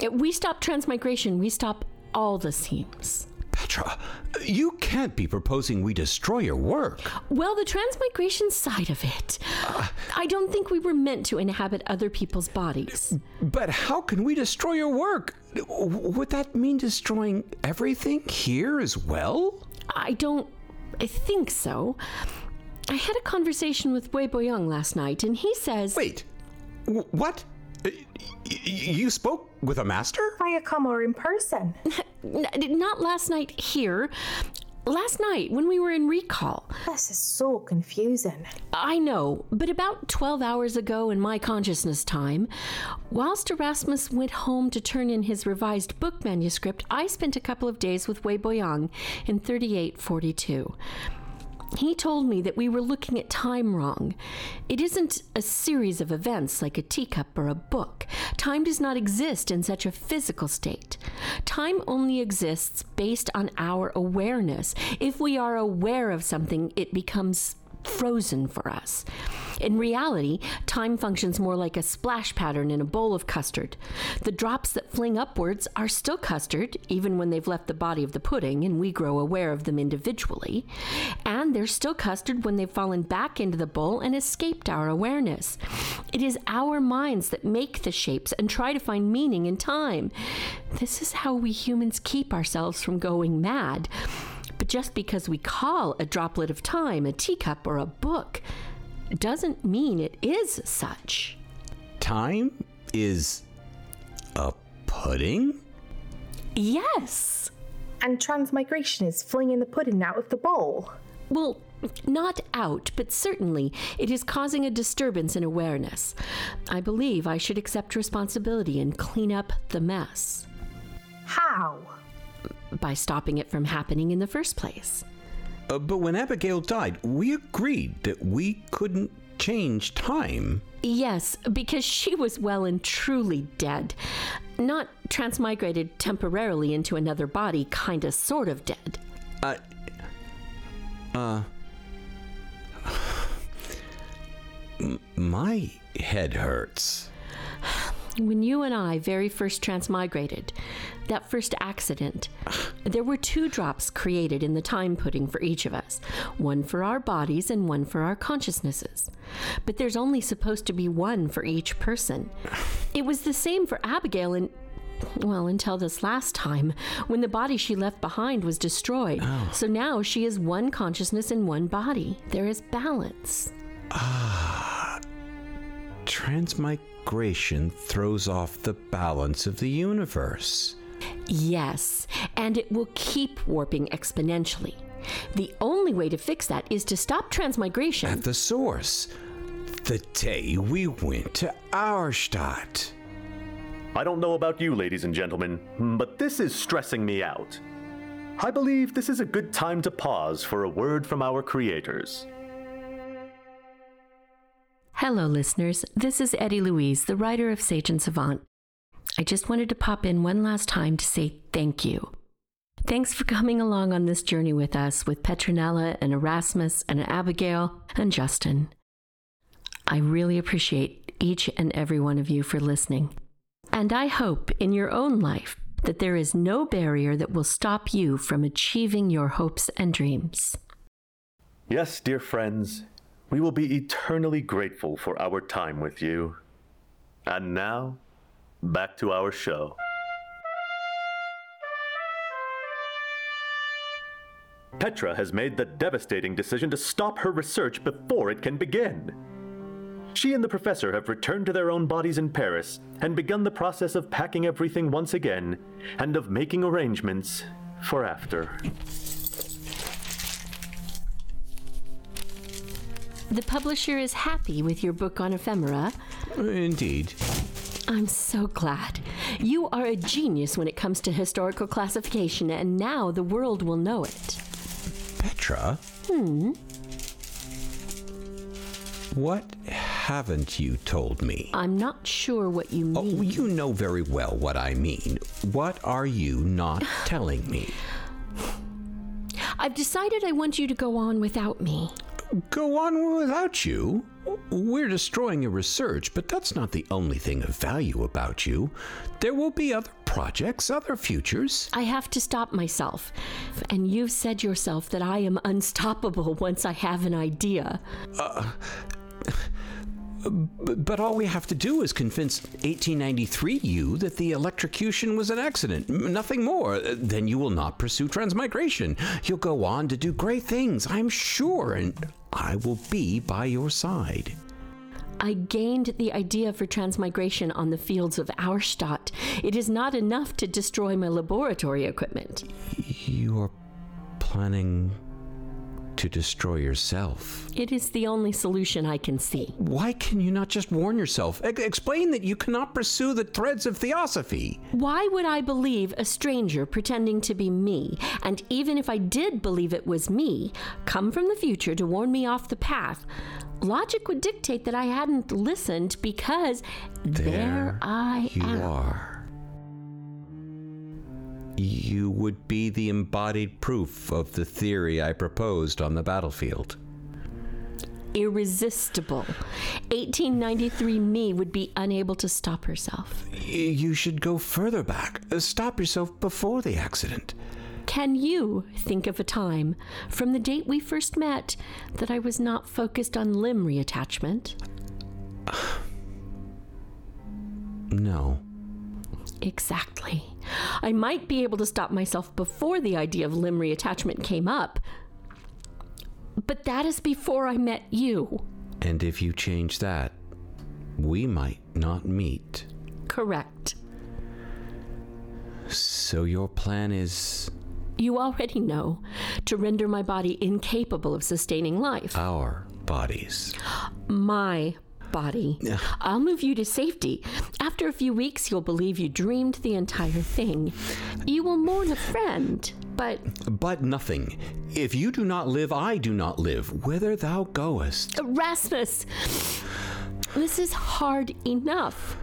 E: If we stop transmigration, we stop all the seams.
F: Petra, you can't be proposing we destroy your work.
E: Well, the transmigration side of it. Uh, I don't think we were meant to inhabit other people's bodies.
F: But how can we destroy your work? Would that mean destroying everything here as well?
E: I don't I think so. I had a conversation with Wei Boyang last night, and he says.
F: Wait, w- what? Y- you spoke with a master?
B: Via come or in person. [LAUGHS]
E: Not last night here. Last night when we were in recall.
B: This is so confusing.
E: I know, but about 12 hours ago in my consciousness time, whilst Erasmus went home to turn in his revised book manuscript, I spent a couple of days with Wei Boyang in 3842. He told me that we were looking at time wrong. It isn't a series of events like a teacup or a book. Time does not exist in such a physical state. Time only exists based on our awareness. If we are aware of something, it becomes frozen for us. In reality, time functions more like a splash pattern in a bowl of custard. The drops that fling upwards are still custard, even when they've left the body of the pudding and we grow aware of them individually. And they're still custard when they've fallen back into the bowl and escaped our awareness. It is our minds that make the shapes and try to find meaning in time. This is how we humans keep ourselves from going mad. But just because we call a droplet of time a teacup or a book doesn't mean it is such.
F: Time is a pudding?
E: Yes.
B: And transmigration is flinging the pudding out of the bowl.
E: Well, not out, but certainly it is causing a disturbance in awareness. I believe I should accept responsibility and clean up the mess
B: How?
E: by stopping it from happening in the first place.
F: Uh, but when Abigail died, we agreed that we couldn't change time.
E: Yes, because she was well and truly dead. Not transmigrated temporarily into another body, kinda sort of dead.
F: Uh. [SIGHS] Uh. My head hurts. [SIGHS]
E: When you and I very first transmigrated, that first accident, there were two drops created in the time pudding for each of us one for our bodies and one for our consciousnesses. But there's only supposed to be one for each person. It was the same for Abigail and. Well, until this last time, when the body she left behind was destroyed. So now she is one consciousness in one body. There is balance.
F: Ah transmigration throws off the balance of the universe.
E: Yes, and it will keep warping exponentially. The only way to fix that is to stop transmigration.
F: At the source. The day we went to Auerstadt.
A: I don't know about you, ladies and gentlemen, but this is stressing me out. I believe this is a good time to pause for a word from our creators.
E: Hello, listeners. This is Eddie Louise, the writer of Sage and Savant. I just wanted to pop in one last time to say thank you. Thanks for coming along on this journey with us, with Petronella and Erasmus and Abigail and Justin. I really appreciate each and every one of you for listening. And I hope in your own life that there is no barrier that will stop you from achieving your hopes and dreams.
A: Yes, dear friends, we will be eternally grateful for our time with you. And now, back to our show. Petra has made the devastating decision to stop her research before it can begin. She and the professor have returned to their own bodies in Paris and begun the process of packing everything once again and of making arrangements for after.
E: The publisher is happy with your book on ephemera.
F: Indeed.
E: I'm so glad. You are a genius when it comes to historical classification, and now the world will know it.
F: Petra?
E: Hmm.
F: What haven't you told me?
E: I'm not sure what you mean.
F: Oh, you know very well what I mean. What are you not [SIGHS] telling me?
E: I've decided I want you to go on without me.
F: Go on without you? We're destroying your research, but that's not the only thing of value about you. There will be other projects, other futures.
E: I have to stop myself. And you've said yourself that I am unstoppable [LAUGHS] once I have an idea.
F: Uh, but all we have to do is convince 1893 you that the electrocution was an accident, nothing more. Then you will not pursue transmigration. You'll go on to do great things, I'm sure, and I will be by your side.
E: I gained the idea for transmigration on the fields of Auerstadt. It is not enough to destroy my laboratory equipment.
F: You are planning to destroy yourself.
E: It is the only solution I can see.
F: Why can you not just warn yourself? E- explain that you cannot pursue the threads of theosophy.
E: Why would I believe a stranger pretending to be me? And even if I did believe it was me, come from the future to warn me off the path, logic would dictate that I hadn't listened because there, there I
F: you
E: am.
F: are you would be the embodied proof of the theory I proposed on the battlefield.
E: Irresistible. 1893 me would be unable to stop herself.
F: You should go further back. Uh, stop yourself before the accident.
E: Can you think of a time from the date we first met that I was not focused on limb reattachment? [SIGHS]
F: no.
E: Exactly. I might be able to stop myself before the idea of limb reattachment came up. But that is before I met you.
F: And if you change that, we might not meet.
E: Correct.
F: So your plan is.
E: You already know to render my body incapable of sustaining life.
F: Our bodies.
E: My body. I'll move you to safety. After a few weeks, you'll believe you dreamed the entire thing. You will mourn a friend, but.
F: But nothing. If you do not live, I do not live, whither thou goest.
E: Erasmus! This is hard enough.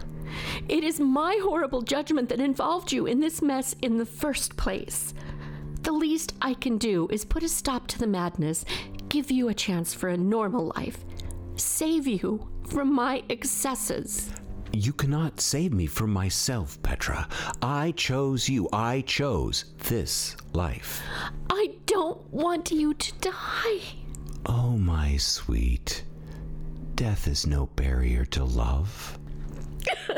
E: It is my horrible judgment that involved you in this mess in the first place. The least I can do is put a stop to the madness, give you a chance for a normal life, save you from my excesses.
F: You cannot save me from myself, Petra. I chose you. I chose this life.
E: I don't want you to die.
F: Oh, my sweet. Death is no barrier to love. [LAUGHS]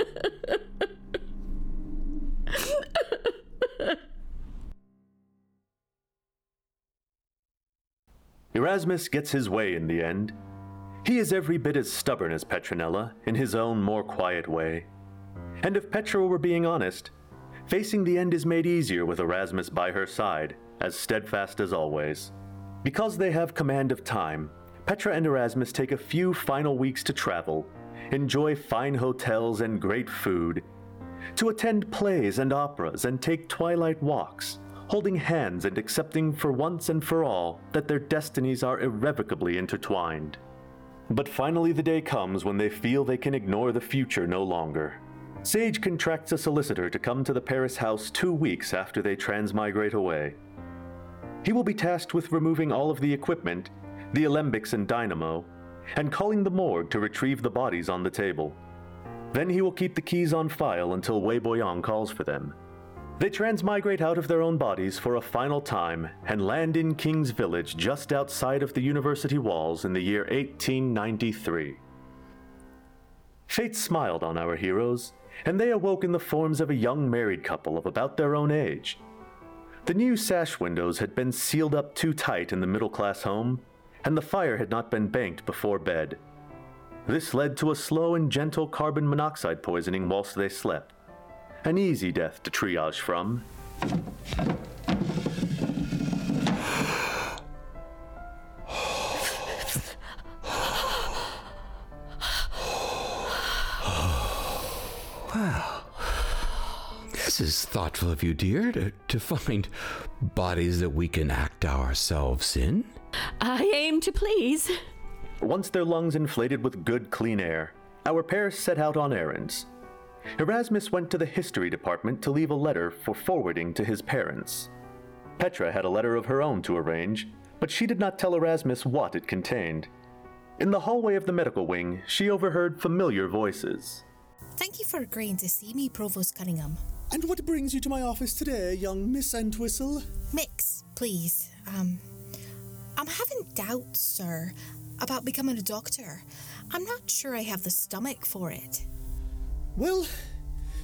A: Erasmus gets his way in the end. He is every bit as stubborn as Petronella, in his own more quiet way. And if Petra were being honest, facing the end is made easier with Erasmus by her side, as steadfast as always. Because they have command of time, Petra and Erasmus take a few final weeks to travel, enjoy fine hotels and great food, to attend plays and operas and take twilight walks, holding hands and accepting for once and for all that their destinies are irrevocably intertwined. But finally, the day comes when they feel they can ignore the future no longer. Sage contracts a solicitor to come to the Paris house two weeks after they transmigrate away. He will be tasked with removing all of the equipment, the alembics and dynamo, and calling the morgue to retrieve the bodies on the table. Then he will keep the keys on file until Wei Boyang calls for them. They transmigrate out of their own bodies for a final time and land in King's Village just outside of the university walls in the year 1893. Fate smiled on our heroes, and they awoke in the forms of a young married couple of about their own age. The new sash windows had been sealed up too tight in the middle class home, and the fire had not been banked before bed. This led to a slow and gentle carbon monoxide poisoning whilst they slept an easy death to triage from.
F: This is thoughtful of you, dear, to, to, find bodies that we can act ourselves in.
E: I aim to please.
A: Once their lungs inflated with good, clean air, our pair set out on errands, Erasmus went to the history department to leave a letter for forwarding to his parents. Petra had a letter of her own to arrange, but she did not tell Erasmus what it contained. In the hallway of the medical wing, she overheard familiar voices.
C: Thank you for agreeing to see me, Provost Cunningham.
K: And what brings you to my office today, young Miss Entwistle?
C: Mix, please. Um, I'm having doubts, sir, about becoming a doctor. I'm not sure I have the stomach for it.
K: Well,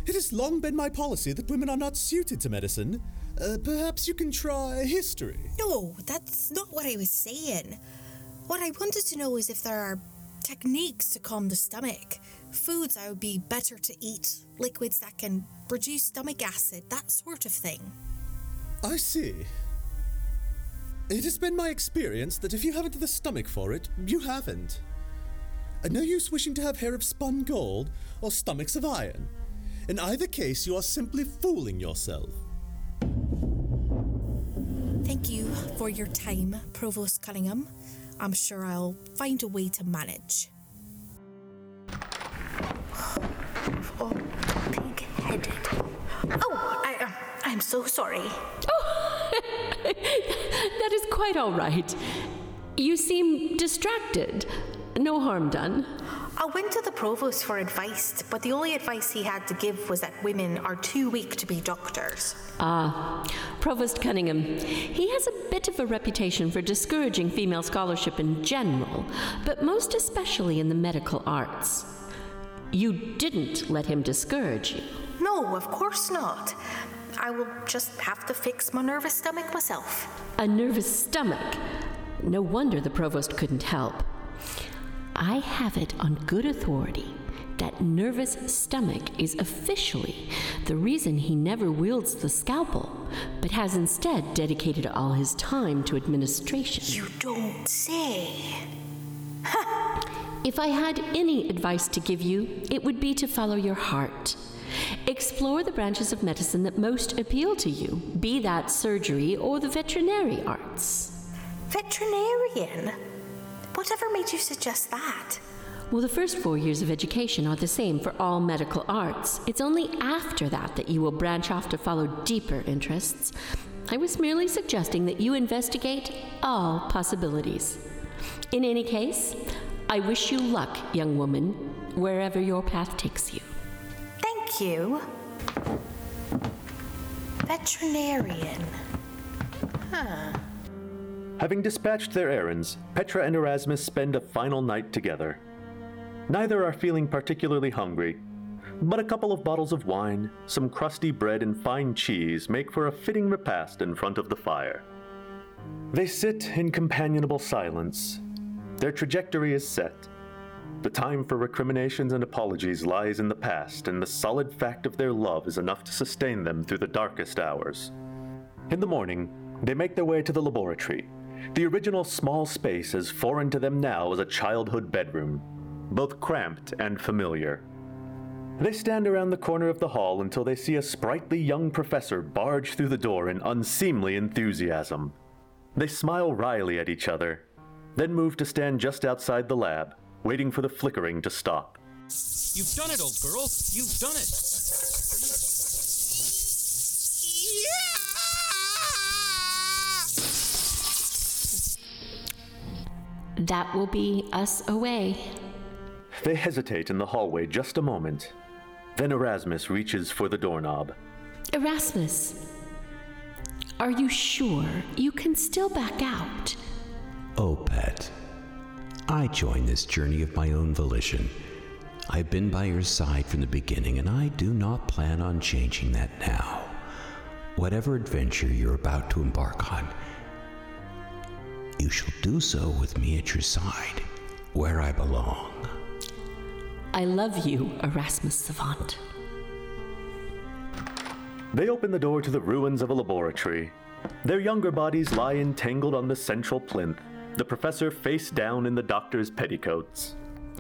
K: it has long been my policy that women are not suited to medicine. Uh, perhaps you can try history.
C: No, that's not what I was saying. What I wanted to know is if there are techniques to calm the stomach, foods I would be better to eat, liquids that can reduce stomach acid, that sort of thing.
K: I see. It has been my experience that if you haven't the stomach for it, you haven't. And no use wishing to have hair of spun gold or stomachs of iron. In either case, you are simply fooling yourself.
C: Thank you for your time, Provost Cunningham. I'm sure I'll find a way to manage. Oh, pig headed. Oh, I, uh, I'm so sorry.
E: Oh, [LAUGHS] That is quite all right. You seem distracted. No harm done.
C: I went to the provost for advice, but the only advice he had to give was that women are too weak to be doctors.
E: Ah, Provost Cunningham. He has a bit of a reputation for discouraging female scholarship in general, but most especially in the medical arts. You didn't let him discourage you.
C: No, of course not. I will just have to fix my nervous stomach myself.
E: A nervous stomach. No wonder the provost couldn't help. I have it on good authority that nervous stomach is officially the reason he never wields the scalpel, but has instead dedicated all his time to administration.
C: You don't say. [LAUGHS]
E: If I had any advice to give you, it would be to follow your heart. Explore the branches of medicine that most appeal to you, be that surgery or the veterinary arts.
C: Veterinarian? Whatever made you suggest that?
E: Well, the first four years of education are the same for all medical arts. It's only after that that you will branch off to follow deeper interests. I was merely suggesting that you investigate all possibilities. In any case, I wish you luck, young woman, wherever your path takes you.
C: Thank you. Veterinarian. Huh.
A: Having dispatched their errands, Petra and Erasmus spend a final night together. Neither are feeling particularly hungry, but a couple of bottles of wine, some crusty bread, and fine cheese make for a fitting repast in front of the fire. They sit in companionable silence. Their trajectory is set. The time for recriminations and apologies lies in the past, and the solid fact of their love is enough to sustain them through the darkest hours. In the morning, they make their way to the laboratory, the original small space as foreign to them now as a childhood bedroom, both cramped and familiar. They stand around the corner of the hall until they see a sprightly young professor barge through the door in unseemly enthusiasm. They smile wryly at each other, then move to stand just outside the lab, waiting for the flickering to stop.
L: You've done it, old girl. You've done it.
E: That will be us away.
A: They hesitate in the hallway just a moment. Then Erasmus reaches for the doorknob.
E: Erasmus, are you sure you can still back out?
F: Oh, pet. I joined this journey of my own volition. I've been by your side from the beginning, and I do not plan on changing that now. Whatever adventure you're about to embark on, you shall do so with me at your side, where I belong.
E: I love you, Erasmus Savant.
A: They open the door to the ruins of a laboratory. Their younger bodies lie entangled on the central plinth, the professor face down in the doctor's petticoats.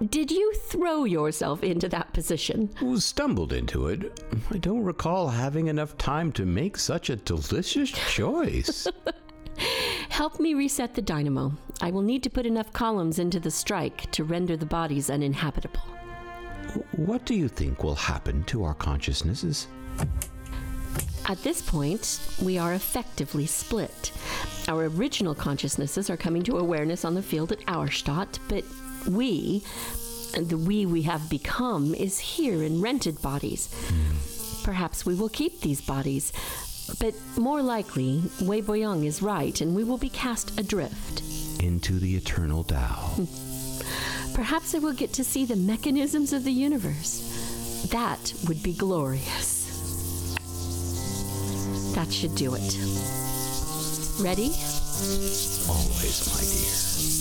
E: Did you throw yourself into that position?
F: Who stumbled into it. I don't recall having enough time to make such a delicious [LAUGHS] choice.
E: Help me reset the dynamo. I will need to put enough columns into the strike to render the bodies uninhabitable.
F: what do you think will happen to our consciousnesses?
E: At this point, we are effectively split. Our original consciousnesses are coming to awareness on the field at Auerstadt, but we, the we we have become, is here in rented bodies. Hmm. Perhaps we will keep these bodies, but more likely, Wei Boyang is right and we will be cast adrift.
F: Into the eternal Tao. Hmm.
E: Perhaps I will get to see the mechanisms of the universe. That would be glorious. That should do it. Ready?
F: Always, my dear.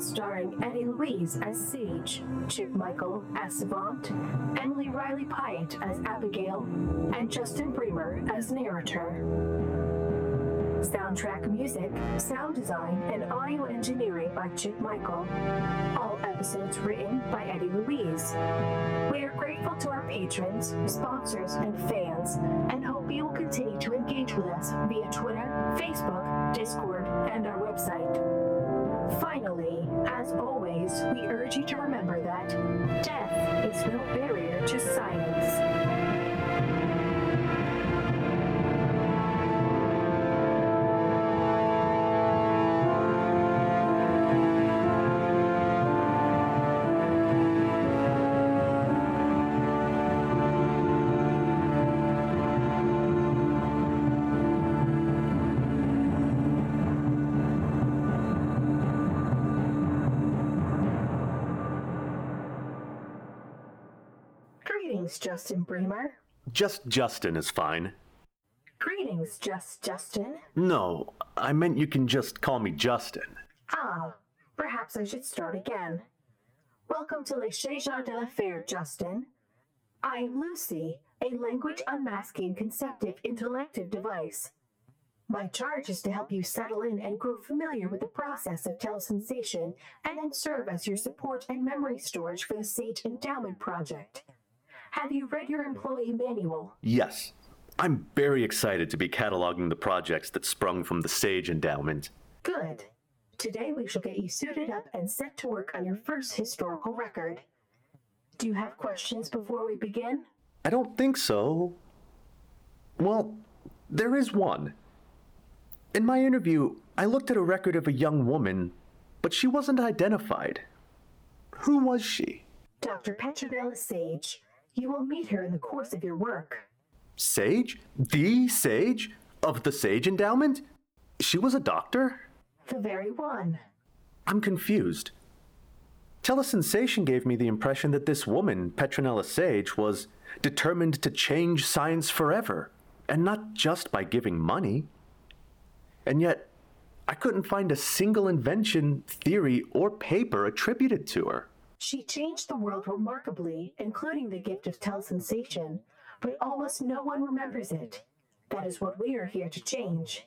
C: Starring Eddie Louise as Sage, Chip Michael as Savant, Emily Riley Pyatt as Abigail, and Justin Bremer as narrator. Soundtrack music, sound design, and audio engineering by Chip Michael. All episodes written by Eddie Louise. We are grateful to our patrons, sponsors, and fans, and hope you will continue to engage with us via Twitter, Facebook, Discord, and our website. Finally, as always, we urge you to remember that death is no barrier to science. Justin Bremer.
A: Just Justin is fine.
C: Greetings, Just Justin.
A: No, I meant you can just call me Justin.
C: Ah, perhaps I should start again. Welcome to Le Chéjar de la Fair, Justin. I am Lucy, a language unmasking conceptive intellective device. My charge is to help you settle in and grow familiar with the process of telesensation and then serve as your support and memory storage for the Sage Endowment Project. Have you read your employee manual?
A: Yes, I'm very excited to be cataloging the projects that sprung from the Sage Endowment.
C: Good. Today we shall get you suited up and set to work on your first historical record. Do you have questions before we begin?
A: I don't think so. Well, there is one. In my interview, I looked at a record of a young woman, but she wasn't identified. Who was she?
C: Dr. Petronella Sage. You will meet her in the course of your work.
A: Sage? The Sage? Of the Sage Endowment? She was a doctor?
C: The very one.
A: I'm confused. Telesensation gave me the impression that this woman, Petronella Sage, was determined to change science forever, and not just by giving money. And yet, I couldn't find a single invention, theory, or paper attributed to her.
C: She changed the world remarkably, including the gift of telesensation, but almost no one remembers it. That is what we are here to change.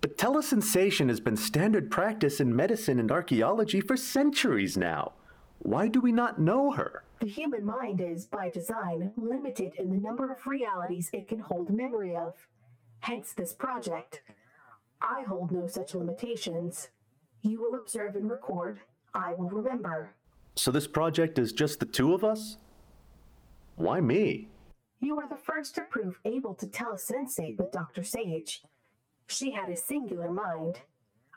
A: But telesensation has been standard practice in medicine and archaeology for centuries now. Why do we not know her?
C: The human mind is, by design, limited in the number of realities it can hold memory of. Hence this project. I hold no such limitations. You will observe and record. I will remember.
A: So this project is just the two of us? Why me?
C: You are the first to prove able to tell a telesensate with Dr. Sage. She had a singular mind.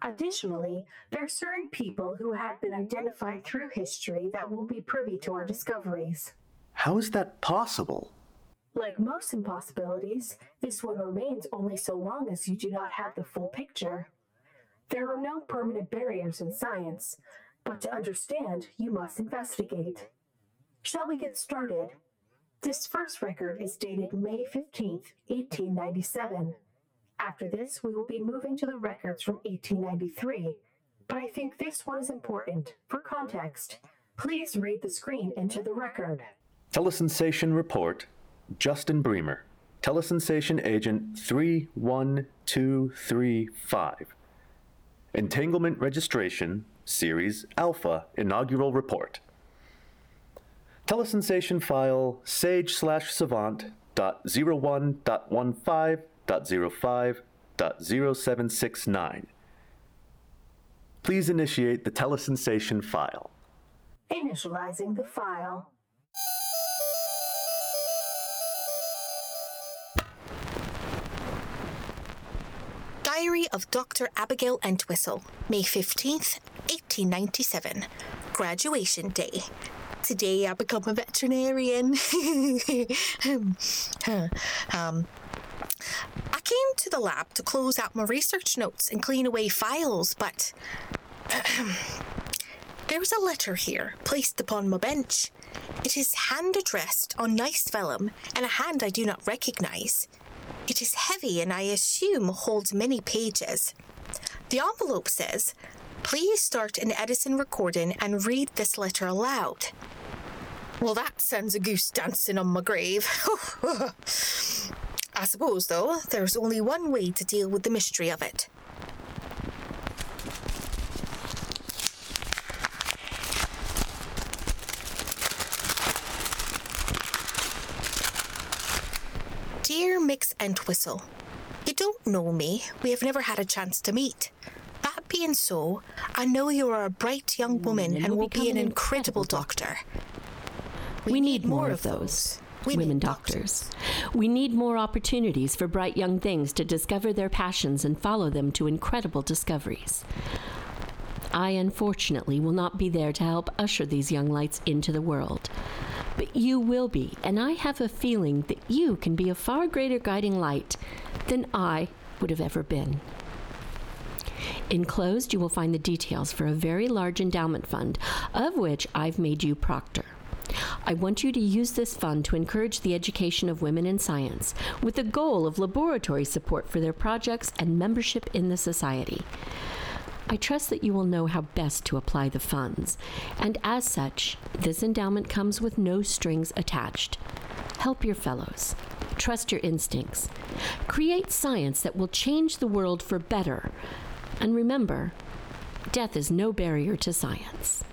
C: Additionally, there are certain people who have been identified through history that will be privy to our discoveries.
A: How is that possible?
C: Like most impossibilities, this one remains only so long as you do not have the full picture. There are no permanent barriers in science, but to understand, you must investigate. Shall we get started? This first record is dated May 15th, 1897.
M: After this, we will be moving to the records from 1893. But I think this one is important. For context, please read the screen into the record.
A: Telesensation Report, Justin Bremer, Telesensation Agent 31235. Entanglement Registration, Series Alpha Inaugural Report. Telesensation file sage slash savant dot zero one dot one five dot zero five dot zero seven six nine. Please initiate the telesensation file.
M: Initializing the file.
C: Diary of Dr. Abigail Entwistle, May 15th, 1897. Graduation Day. Today I become a veterinarian. [LAUGHS] um, I came to the lab to close out my research notes and clean away files, but [CLEARS THROAT] there was a letter here placed upon my bench. It is hand addressed on nice vellum and a hand I do not recognize. It is heavy and I assume holds many pages. The envelope says, Please start an Edison recording and read this letter aloud. Well, that sends a goose dancing on my grave. [LAUGHS] I suppose, though, there's only one way to deal with the mystery of it. Dear Mix Entwistle, you don't know me. We have never had a chance to meet. Being so, I know you are a bright young mm, woman and,
E: will
C: will be an
E: an
C: incredible doctor.
E: We, need, more of those. Women, doctors. We need more opportunities for bright young things to discover their passions and follow them to incredible discoveries. I unfortunately will not be there to help usher these young lights into the world. But you will be, and I have a feeling that you can be a far greater guiding light than I would have ever been. Enclosed, you will find the details for a very large endowment fund, of which I've made you proctor. I want you to use this fund to encourage the education of women in science, with the goal of laboratory support for their projects and membership in the society. I trust that you will know how best to apply the funds, and as such, this endowment comes with no strings attached. Help your fellows. Trust your instincts. Create science that will change the world for better. And remember, death is no barrier to science.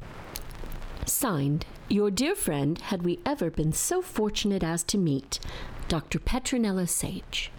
E: Signed, your dear friend, had we ever been so fortunate as to meet, Dr. Petronella Sage.